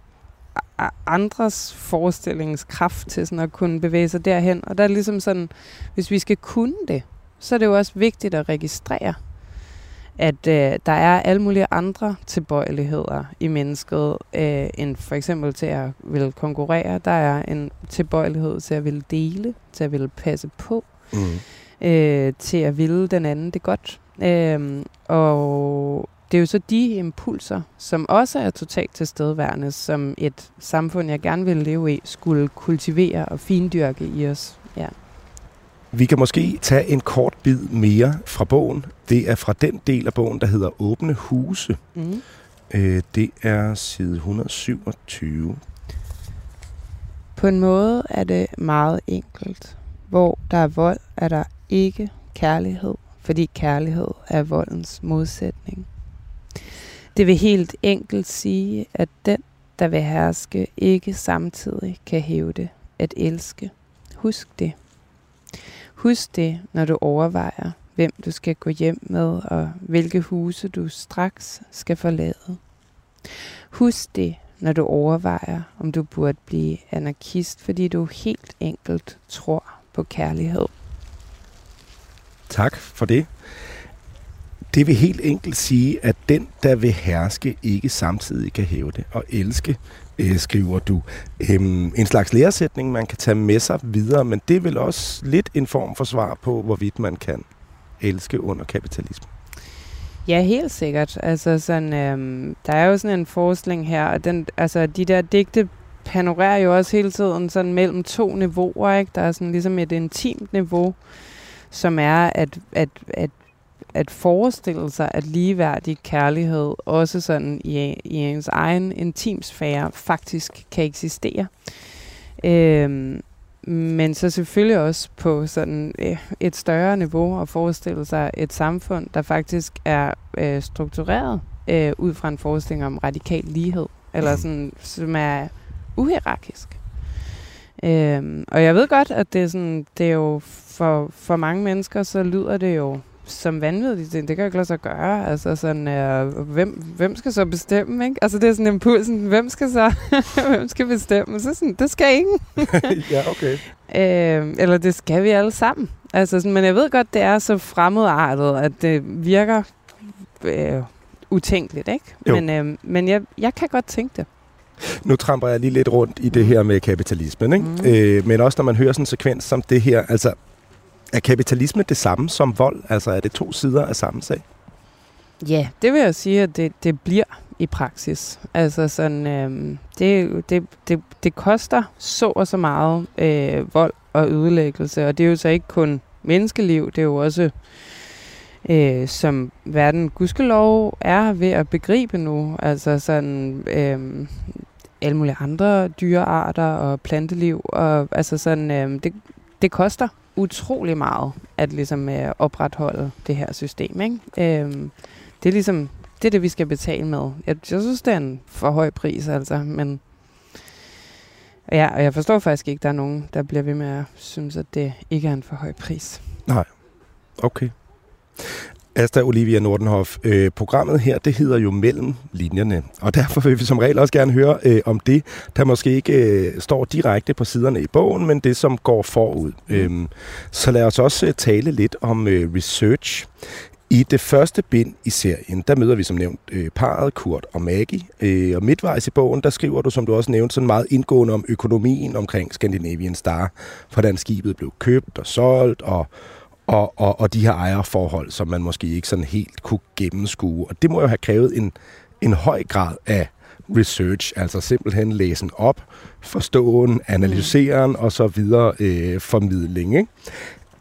andres forestillingskraft til sådan at kunne bevæge sig derhen. Og der er ligesom sådan, hvis vi skal kunne det, så er det jo også vigtigt at registrere, at øh, der er alle mulige andre tilbøjeligheder i mennesket, øh, end for eksempel til at ville konkurrere. Der er en tilbøjelighed til at ville dele, til at ville passe på, mm. øh, til at ville den anden det godt. Øh, og det er jo så de impulser, som også er totalt tilstedeværende, som et samfund, jeg gerne vil leve i, skulle kultivere og findyrke i os. Ja. Vi kan måske tage en kort bid mere fra bogen. Det er fra den del af bogen, der hedder Åbne Huse. Mm. Øh, det er side 127. På en måde er det meget enkelt. Hvor der er vold, er der ikke kærlighed, fordi kærlighed er voldens modsætning. Det vil helt enkelt sige, at den, der vil herske, ikke samtidig kan hævde at elske. Husk det. Husk det, når du overvejer, hvem du skal gå hjem med, og hvilke huse du straks skal forlade. Husk det, når du overvejer, om du burde blive anarkist, fordi du helt enkelt tror på kærlighed. Tak for det. Det vil helt enkelt sige, at den, der vil herske, ikke samtidig kan hæve det og elske, øh, skriver du. Øhm, en slags læresætning, man kan tage med sig videre, men det er vel også lidt en form for svar på, hvorvidt man kan elske under kapitalismen. Ja, helt sikkert. Altså sådan, øhm, der er jo sådan en forskning her, og den, altså, de der digte panorerer jo også hele tiden sådan mellem to niveauer. Ikke? Der er sådan ligesom et intimt niveau, som er, at, at, at at forestille sig, at ligeværdig kærlighed, også sådan i, i ens egen intimsfære, faktisk kan eksistere. Øhm, men så selvfølgelig også på sådan øh, et større niveau at forestille sig et samfund, der faktisk er øh, struktureret øh, ud fra en forestilling om radikal lighed, eller mhm. sådan, som er uhierarkisk. Øhm, og jeg ved godt, at det er, sådan, det er jo for, for mange mennesker, så lyder det jo som vanvittigt. Det, det kan jo ikke lade sig gøre. Altså sådan, øh, hvem, hvem skal så bestemme, ikke? Altså det er sådan impulsen, hvem skal så, hvem skal bestemme? Så sådan, det skal ingen. ja, okay. Øh, eller det skal vi alle sammen. Altså sådan, men jeg ved godt, det er så fremmedartet, at det virker øh, utænkeligt, ikke? Jo. Men, øh, men jeg, jeg kan godt tænke det. Nu tramper jeg lige lidt rundt i det her med kapitalismen, ikke? Mm. Øh, men også når man hører sådan en sekvens som det her, altså er kapitalisme det samme som vold? Altså er det to sider af samme sag? Ja, det vil jeg sige, at det, det bliver i praksis. Altså sådan, øh, det, det, det, det koster så og så meget øh, vold og ødelæggelse, og det er jo så ikke kun menneskeliv, det er jo også, øh, som verden gudskelov er ved at begribe nu, altså sådan øh, alle mulige andre dyrearter og planteliv, og altså sådan, øh, det, det koster utrolig meget at ligesom øh, opretholde det her system, ikke? Øh, det er ligesom, det er det, vi skal betale med. Jeg, jeg synes, det er en for høj pris, altså, men ja, og jeg forstår faktisk ikke, at der er nogen, der bliver ved med at synes, at det ikke er en for høj pris. Nej. Okay. Asta Olivia Nordenhoff, øh, programmet her, det hedder jo Mellem linjerne, og derfor vil vi som regel også gerne høre øh, om det, der måske ikke øh, står direkte på siderne i bogen, men det, som går forud. Mm. Øhm, så lad os også øh, tale lidt om øh, research. I det første bind i serien, der møder vi som nævnt øh, parret Kurt og Maggie. Øh, og midtvejs i bogen, der skriver du, som du også nævnte, sådan meget indgående om økonomien omkring Scandinavian Star. Hvordan skibet blev købt og solgt, og, og, og, og de her ejerforhold, som man måske ikke sådan helt kunne gennemskue. Og det må jo have krævet en, en høj grad af research, altså simpelthen læsen op, forståen, analyseren mm. og så videre øh, formidling. Ikke?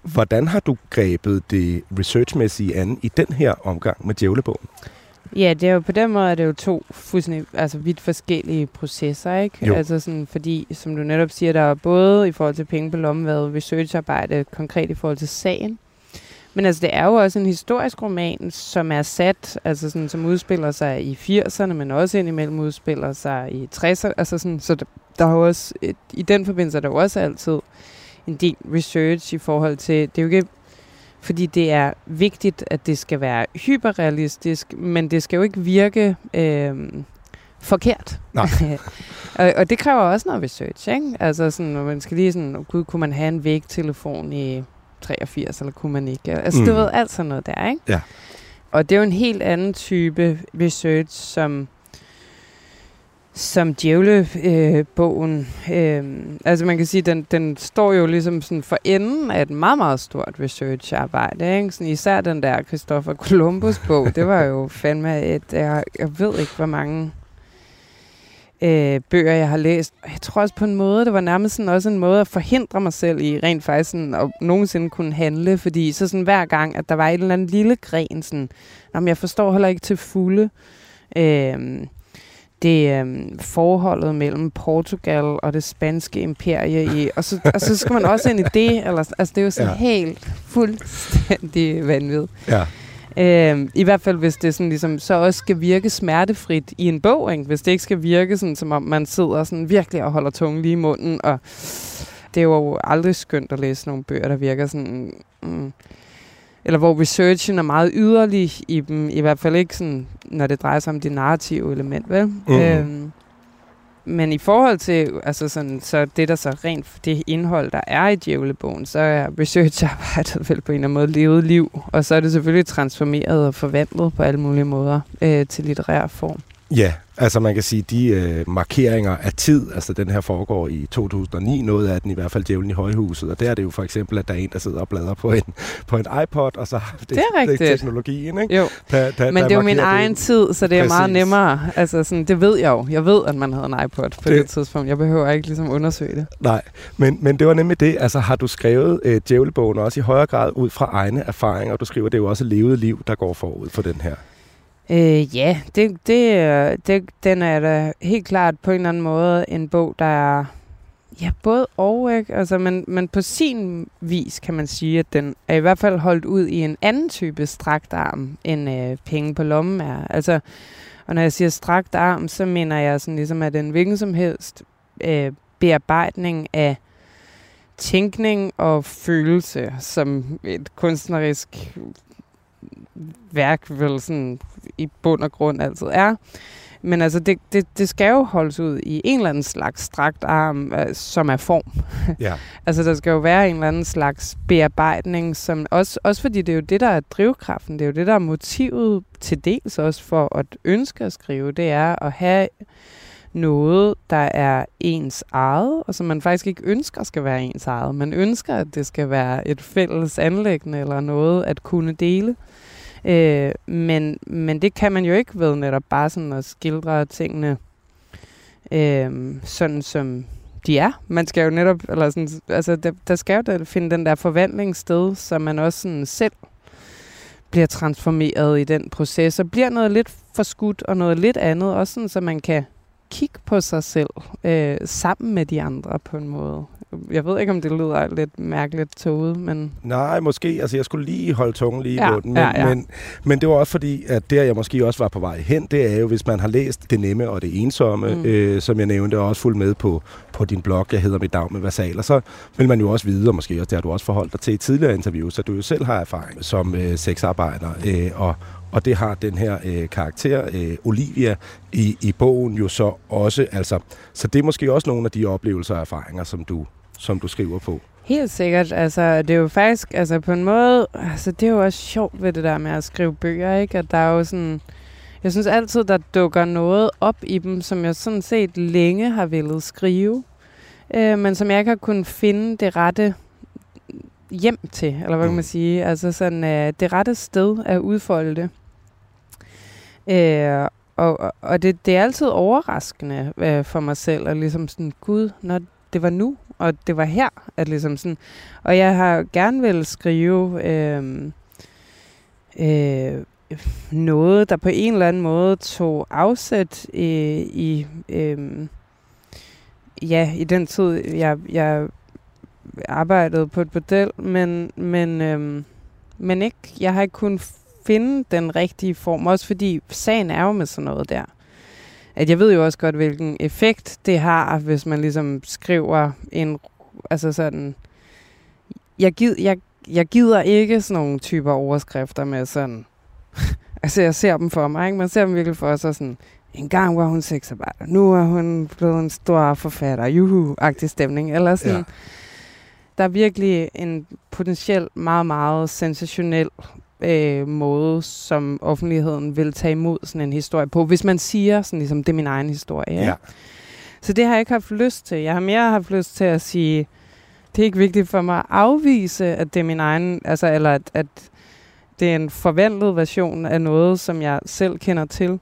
Hvordan har du grebet det researchmæssige an i den her omgang med djævlebogen? Ja, det er jo på den måde, at det er jo to fuldstændig, altså vidt forskellige processer, ikke? Jo. Altså sådan, fordi, som du netop siger, der er både i forhold til penge på lommen været researcharbejde konkret i forhold til sagen. Men altså, det er jo også en historisk roman, som er sat, altså sådan, som udspiller sig i 80'erne, men også indimellem udspiller sig i 60'erne. Altså sådan, så der, der er jo også, et, i den forbindelse er der jo også altid en del research i forhold til, det er jo ikke fordi det er vigtigt, at det skal være hyperrealistisk, men det skal jo ikke virke øh, forkert. Nej. og, og det kræver også noget research, ikke? Altså sådan, når man skal lige sådan, gud, kunne man have en vægtelefon i 83, eller kunne man ikke? Altså, mm. du ved, alt sådan noget der, ikke? Ja. Og det er jo en helt anden type research, som som djævlebogen. Øh, øh, altså man kan sige, den, den står jo ligesom sådan for enden af et meget, meget stort researcharbejde. Ikke? Sådan især den der Christopher Columbus bog, det var jo fandme et, jeg, jeg ved ikke, hvor mange øh, bøger, jeg har læst. Jeg tror også på en måde, det var nærmest sådan også en måde at forhindre mig selv i rent faktisk sådan, at nogensinde kunne handle, fordi så sådan hver gang, at der var et eller andet lille gren, sådan, jamen, jeg forstår heller ikke til fulde, øh, det øhm, forholdet mellem Portugal og det spanske imperie i, og så, og så skal man også ind i det, eller, altså det er jo sådan ja. helt fuldstændig vanvittigt. Ja. Øhm, I hvert fald, hvis det sådan, ligesom, så også skal virke smertefrit i en bog, ikke? hvis det ikke skal virke sådan, som om man sidder sådan virkelig og holder tungen lige i munden, og det er jo aldrig skønt at læse nogle bøger, der virker sådan... Mm, eller hvor researchen er meget yderlig i dem, i hvert fald ikke sådan, når det drejer sig om det narrative element, vel? Mm. Øhm, men i forhold til altså sådan, så det, der så rent det indhold, der er i djævlebogen, så er researcharbejdet vel på en eller anden måde levet liv, og så er det selvfølgelig transformeret og forvandlet på alle mulige måder øh, til litterær form. Ja, altså man kan sige, de øh, markeringer af tid, altså den her foregår i 2009, noget af den i hvert fald djævlen i højhuset, og der er det jo for eksempel, at der er en, der sidder og bladrer på en, på en iPod, og så det, det er rigtigt. det er teknologien, ikke? Jo, der, der, men der det er jo min egen det. tid, så det er Præcis. meget nemmere. Altså sådan, det ved jeg jo. Jeg ved, at man havde en iPod på det, Det- det tidspunkt. Jeg behøver ikke ligesom undersøge det. Nej, men, men det var nemlig det. Altså har du skrevet øh, djævlebogen også i højere grad ud fra egne erfaringer? Du skriver, det er jo også levet liv, der går forud for den her. Øh, ja, det, det, det, den er da helt klart på en eller anden måde en bog, der er ja, både og, ikke? Altså, men, men på sin vis kan man sige, at den er i hvert fald holdt ud i en anden type strakt arm, end øh, penge på lommen er. Altså, og når jeg siger strakt arm, så mener jeg sådan ligesom, at en hvilken som helst øh, bearbejdning af tænkning og følelse, som et kunstnerisk værk vel sådan i bund og grund altid er. Men altså, det, det, det skal jo holdes ud i en eller anden slags strakt arm, øh, som er form. Ja. Altså, der skal jo være en eller anden slags bearbejdning, som også, også fordi det er jo det, der er drivkraften. Det er jo det, der er motivet til dels også for at ønske at skrive. Det er at have noget, der er ens eget, og som man faktisk ikke ønsker skal være ens eget. Man ønsker, at det skal være et fælles anlæggende eller noget at kunne dele. Øh, men, men det kan man jo ikke ved netop bare sådan at skildre tingene øh, sådan som de er. Man skal jo netop, eller sådan, altså der, der skal jo der finde den der forvandling sted, så man også sådan selv bliver transformeret i den proces, og bliver noget lidt forskudt og noget lidt andet, også sådan, så man kan kigge på sig selv øh, sammen med de andre på en måde. Jeg ved ikke, om det lyder lidt mærkeligt toget, men... Nej, måske. Altså, jeg skulle lige holde tungen lige Ja, i bunden. Men, ja, ja. Men, men det var også fordi, at der jeg måske også var på vej hen, det er jo, hvis man har læst Det Nemme og Det Ensomme, Mm. øh, som jeg nævnte, og også fulgt med på, på din blog, jeg hedder mit navn med versaler, så vil man jo også vide, og måske også det har du også forholdt dig til i tidligere interviews, så du jo selv har erfaring som øh, sexarbejder, øh, og, og det har den her øh, karakter, øh, Olivia, i, i bogen jo så også. Altså, så det er måske også nogle af de oplevelser og erfaringer, som du, som du skriver på. Helt sikkert. Altså, det er jo faktisk, altså på en måde, altså det er jo også sjovt ved det der med at skrive bøger, ikke? At der er jo sådan, jeg synes altid, der dukker noget op i dem, som jeg sådan set længe har ville skrive, øh, men som jeg ikke har kunnet finde det rette hjem til, eller hvad kan man Mm. sige, altså sådan øh, det rette sted at udfolde det. Øh, og og- og det, det er altid overraskende øh, for mig selv, at ligesom sådan, gud, når det var nu, og det var her, at ligesom sådan, og jeg har gerne vil skrive øh, øh, noget, der på en eller anden måde tog afsæt øh, i, øh, ja, i den tid, jeg, jeg arbejdede på et bordel, men, men, øhm, men ikke, jeg har ikke kunnet finde den rigtige form, også fordi sagen er jo med sådan noget der, at jeg ved jo også godt, hvilken effekt det har, hvis man ligesom skriver en, altså sådan, jeg, gid, jeg, jeg gider ikke sådan nogle typer overskrifter med sådan, altså jeg ser dem for mig, ikke? man ser dem virkelig for sig sådan, en gang var hun sexarbejder, nu er hun blevet en stor forfatter, juhu-agtig stemning, eller sådan, Ja der er virkelig en potentielt meget, meget sensationel øh, måde, som offentligheden vil tage imod sådan en historie på, hvis man siger sådan ligesom, det er min egen historie. Ja. Så det har jeg ikke haft lyst til. Jeg har mere haft lyst til at sige, det er ikke vigtigt for mig at afvise, at det er min egen, altså, eller at, at det er en forvandlet version af noget, som jeg selv kender til.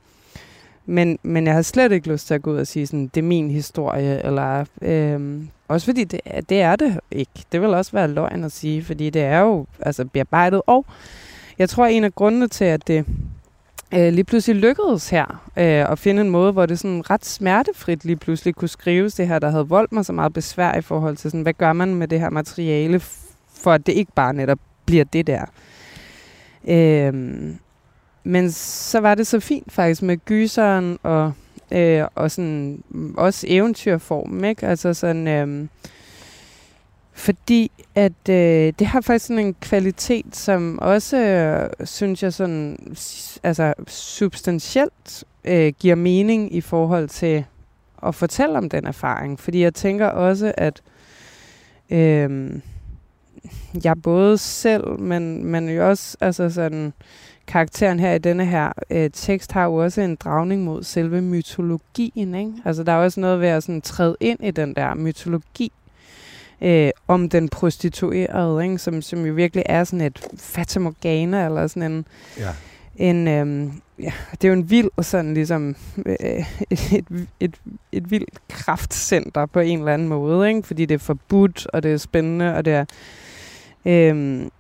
Men, men jeg har slet ikke lyst til at gå ud og sige, sådan, det er min historie, eller øhm, også fordi det, det er det ikke. Det vil også være løgn at sige, fordi det er jo altså, bearbejdet. Og jeg tror, en af grundene til, at det øh, lige pludselig lykkedes her øh, at finde en måde, hvor det sådan ret smertefrit lige pludselig kunne skrives det her, der havde voldt mig så meget besvær i forhold til, sådan, hvad gør man med det her materiale, for at det ikke bare netop bliver det der. Øh, men så var det så fint faktisk med gyseren og, øh, og sådan, også eventyrformen, ikke? Altså sådan, øh, fordi at øh, det har faktisk sådan en kvalitet, som også, øh, synes jeg, sådan, altså substantielt øh, giver mening i forhold til at fortælle om den erfaring. Fordi jeg tænker også, at øh, jeg både selv, men, men jo også altså sådan, karakteren her i denne her øh, tekst har jo også en dragning mod selve mytologien. Ikke? Altså der er også noget ved at sådan, træde ind i den der mytologi øh, om den prostituerede, ikke? Som, som jo virkelig er sådan et fatamorgana, eller sådan en, Ja. en øhm, ja, det er jo en vild sådan ligesom øh, et, et, et, vildt kraftcenter på en eller anden måde, ikke? fordi det er forbudt, og det er spændende, og det er øhm,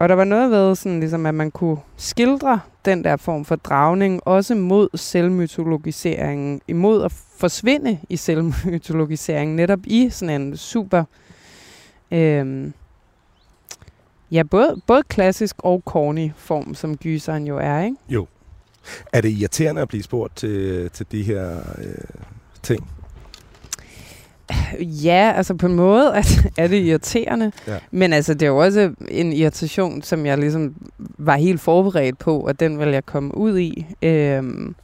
og der var noget ved sådan ligesom, at man kunne skildre den der form for dragning, også mod selvmytologiseringen, imod at forsvinde i selvmytologiseringen, netop i sådan en super øhm, Ja, både, både klassisk og corny form, som gyseren jo er, ikke? Jo. Er det irriterende at blive spurgt til, til de her øh, ting? Ja, altså på en måde at, er det irriterende. Ja. Men altså, det er jo også en irritation, som jeg ligesom var helt forberedt på, og den vil jeg komme ud i. Øhm,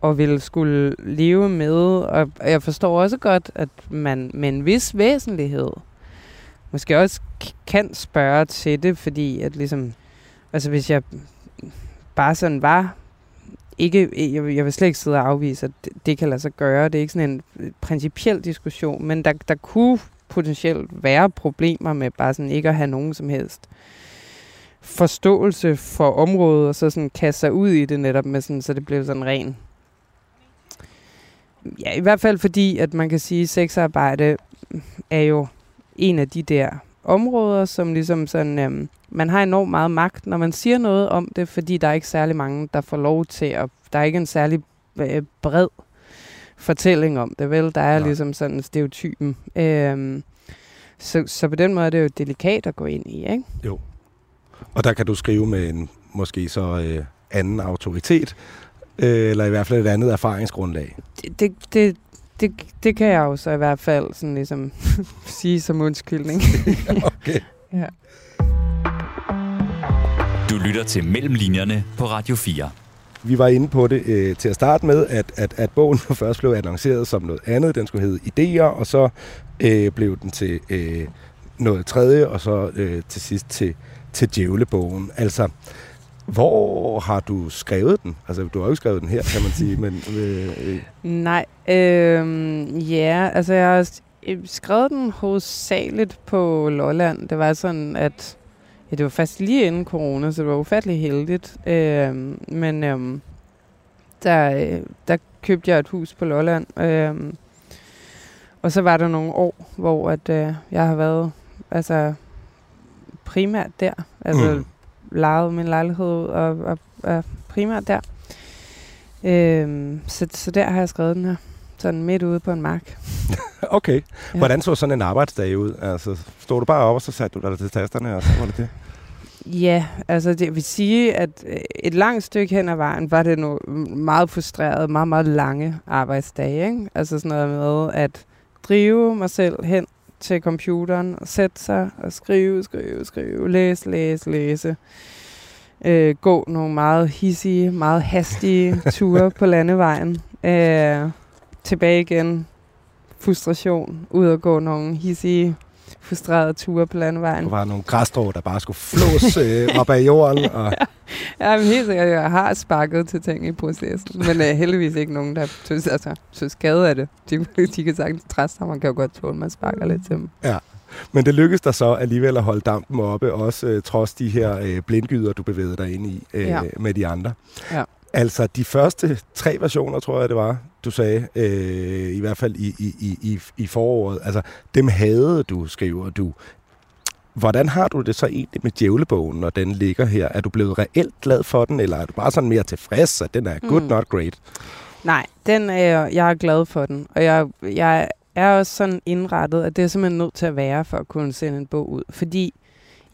og vil skulle leve med. Og jeg forstår også godt, at man med en vis væsentlighed måske også kan spørge til det, fordi at ligesom, altså hvis jeg bare sådan var, ikke, jeg, jeg vil slet ikke sidde og afvise, at det, det kan lade sig gøre. Det er ikke sådan en øh, principiel diskussion, men der, der kunne potentielt være problemer med bare sådan ikke at have nogen som helst forståelse for området, og så sådan kaste sig ud i det netop, med sådan, så det blev sådan ren. Ja, i hvert fald fordi, at man kan sige, at sexarbejde er jo en af de der områder, som ligesom sådan, øhm, man har enormt meget magt, når man siger noget om det, fordi der er ikke særlig mange, der får lov til at, der er ikke en særlig øh, bred fortælling om det, vel? Der er Nej. ligesom sådan stereotypen. Øhm, så, så på den måde er det jo delikat at gå ind i, ikke? Jo. Og der kan du skrive med en måske så øh, anden autoritet, øh, eller i hvert fald et andet erfaringsgrundlag. Det, det, det, det, det kan jeg jo så i hvert fald sådan ligesom sige som undskyldning. okay. ja. Du lytter til Mellemlinjerne på Radio 4. Vi var inde på det øh, til at starte med, at, at, at bogen først blev annonceret som noget andet. Den skulle hedde Ideer, og så øh, blev den til øh, noget tredje, og så øh, til sidst til, til Djævlebogen. Altså, hvor har du skrevet den? Altså, du har jo ikke skrevet den her, kan man sige, men... Øh, øh. Nej, øh, ja, altså jeg har skrevet den hovedsageligt på Lolland. Det var sådan, at ja, det var faktisk lige inden corona, så det var ufattelig heldigt. Øh, men øh, der, der købte jeg et hus på Lolland, øh, og så var der nogle år, hvor at, øh, jeg har været altså primært der. Altså mm. Lejet min lejlighed og, og, og primært der. Øhm, så, så der har jeg skrevet den her. Sådan midt ude på en mark. okay. Ja. Hvordan så sådan en arbejdsdag ud? Altså, stod du bare op, og så satte du dig til tasterne, og så var det det? Ja, altså det vil sige, at øh, et langt stykke hen ad vejen var det nogle meget frustreret, meget, meget lange arbejdsdage. Ikke? Altså sådan noget med at drive mig selv hen til computeren og sætte sig og skrive, skrive, skrive, læse, læse, læse. Øh, gå nogle meget hissige, meget hastige ture på landevejen. Øh, tilbage igen. Frustration. Ud og gå nogle hissige frustrerede ture på landevejen. Der var nogle græsstrå, der bare skulle flås øh, op af jorden. Og... ja, men helt sikkert, jeg har sparket til ting i processen, men øh, heldigvis ikke nogen, der synes, altså, synes skade af det. De, de kan sagtens træste man kan jo godt tåle, man sparker lidt til dem. Ja. Men det lykkedes dig så alligevel at holde dampen oppe, også øh, trods de her øh, blindgyder, du bevægede dig ind i øh, ja. med de andre. Ja. Altså, de første tre versioner, tror jeg, det var, du sagde, øh, i hvert fald i, i, i, i foråret, altså, dem havde du, skriver du. Hvordan har du det så egentlig med djævlebogen, når den ligger her? Er du blevet reelt glad for den, eller er du bare sådan mere tilfreds, at den er good, mm. not great? Nej, den er, jeg er glad for den, og jeg, jeg er også sådan indrettet, at det er simpelthen nødt til at være, for at kunne sende en bog ud. Fordi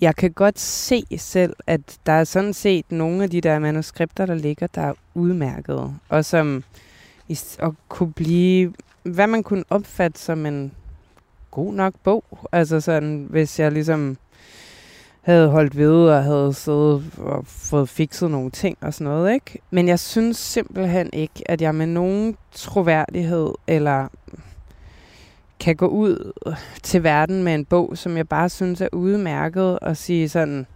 jeg kan godt se selv, at der er sådan set nogle af de der manuskripter, der ligger, der er udmærkede. Og som at kunne blive, hvad man kunne opfatte som en god nok bog. Altså sådan, hvis jeg ligesom havde holdt ved og havde siddet og fået fikset nogle ting og sådan noget, ikke? Men jeg synes simpelthen ikke, at jeg med nogen troværdighed eller kan gå ud til verden med en bog, som jeg bare synes er udmærket, og sige sådan,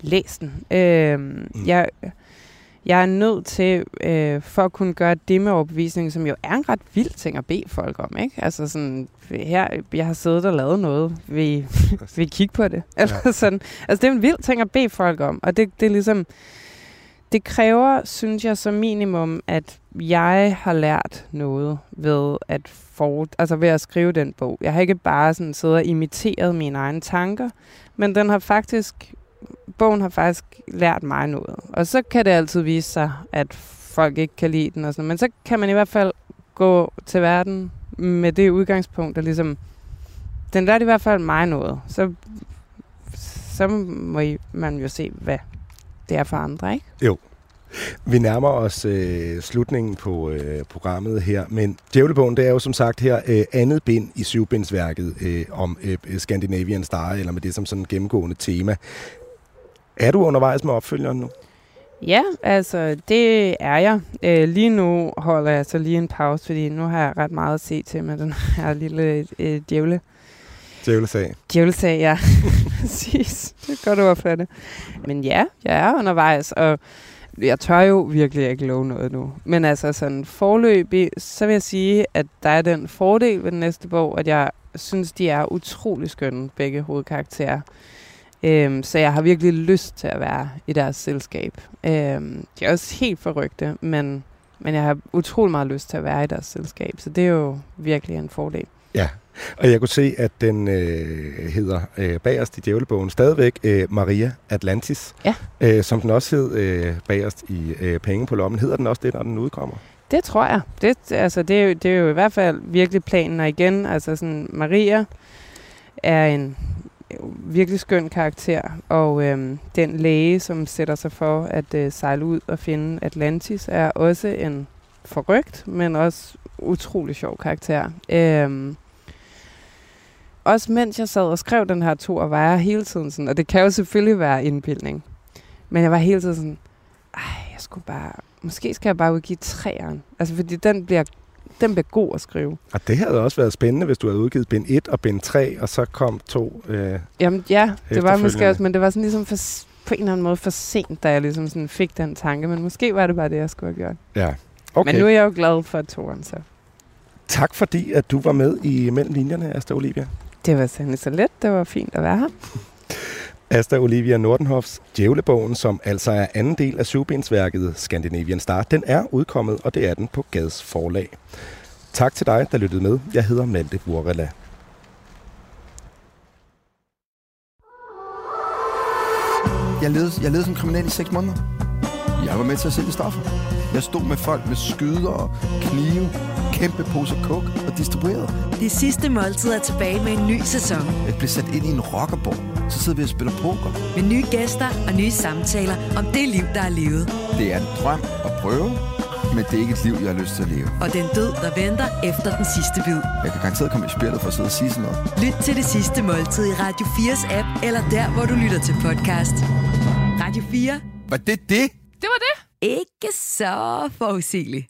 læs den. Øh, mm. jeg, jeg er nødt til, øh, for at kunne gøre det med overbevisning, som jo er en ret vild ting at bede folk om, ikke? Altså sådan, her, jeg har siddet og lavet noget, vi, vi kigge på det. Eller ja. sådan. Altså det er en vild ting at bede folk om, og det, det er ligesom, det kræver, synes jeg, som minimum, at jeg har lært noget ved at, for, altså ved at skrive den bog. Jeg har ikke bare sådan siddet og imiteret mine egne tanker, men den har faktisk, bogen har faktisk lært mig noget. Og så kan det altid vise sig, at folk ikke kan lide den og sådan Men så kan man i hvert fald gå til verden med det udgangspunkt, der ligesom, den lærte i hvert fald mig noget. Så, så må man jo se, hvad det er for andre, ikke? Jo. Vi nærmer os øh, slutningen på øh, programmet her, men Djævlebogen, det er jo som sagt her øh, andet bind i syvbindsværket øh, om øh, Scandinavian Star, eller med det som sådan gennemgående tema. Er du undervejs med opfølgeren nu? Ja, altså det er jeg. Øh, lige nu holder jeg så lige en pause, fordi nu har jeg ret meget at se til med den her lille øh, djævle. Djævlesag. Djævlesag, ja. Præcis. Det er godt ord for det. Men ja, jeg er undervejs, og jeg tør jo virkelig ikke love noget nu. Men altså sådan forløbig, så vil jeg sige, at der er den fordel ved den næste bog, at jeg synes, de er utrolig skønne, begge hovedkarakterer. Øhm, så jeg har virkelig lyst til at være i deres selskab. Øhm, de er også helt forrygte, men, men jeg har utrolig meget lyst til at være i deres selskab, så det er jo virkelig en fordel. Ja, og jeg kunne se, at den øh, hedder øh, bagerst i djævlebogen stadigvæk øh, Maria Atlantis, Ja. øh, som den også hed øh, bagerst i øh, Penge på lommen. Hedder den også det, når den udkommer? Det tror jeg. Det, altså, det, er jo, det er jo i hvert fald virkelig planen. Og igen, altså sådan, Maria er en virkelig skøn karakter. Og øhm, den læge, som sætter sig for at øh, sejle ud og finde Atlantis, er også en forrygt, men også utrolig sjov karakter. Øhm, også mens jeg sad og skrev den her tur, var jeg hele tiden sådan, og det kan jo selvfølgelig være indbildning, men jeg var hele tiden sådan, ej, jeg skulle bare, måske skal jeg bare udgive træeren. Altså, fordi den bliver, den bliver god at skrive. Og det havde også været spændende, hvis du havde udgivet bind 1 og bind 3, og så kom to. Øh, Jamen ja, det var måske også, men det var sådan ligesom for, på en eller anden måde for sent, da jeg ligesom sådan fik den tanke, men måske var det bare det, jeg skulle have gjort. ja. Okay. Men nu er jeg jo glad for toren, så. Tak fordi, at du var med i Mellem Linjerne, Asta Olivia. Det var sådan så let, det var fint at være her. Asta Olivia Nordenhofs Djævlebogen, som altså er anden del af syvbindsværket Scandinavian Star, den er udkommet, og det er den på Gads forlag. Tak til dig, der lyttede med. Jeg hedder Malte Burrella. Jeg levede, jeg levede som kriminel i seks måneder. Jeg var med til at sælge stoffer. Jeg stod med folk med skyder og knive, kæmpe poser coke og distribuerede. Det sidste måltid er tilbage med en ny sæson. Jeg blev sat ind i en rockerborg. Så sidder vi og spiller poker. Med nye gæster og nye samtaler om det liv, der er levet. Det er en drøm at prøve, men det er ikke et liv, jeg har lyst til at leve. Og den død, der venter efter den sidste bid. Jeg kan garanteret komme i spjældet for at sidde og sige sådan noget. Lyt til det sidste måltid i Radio 4's app, eller der, hvor du lytter til podcast. Radio 4. Var det det? Ikke så forudsigeligt.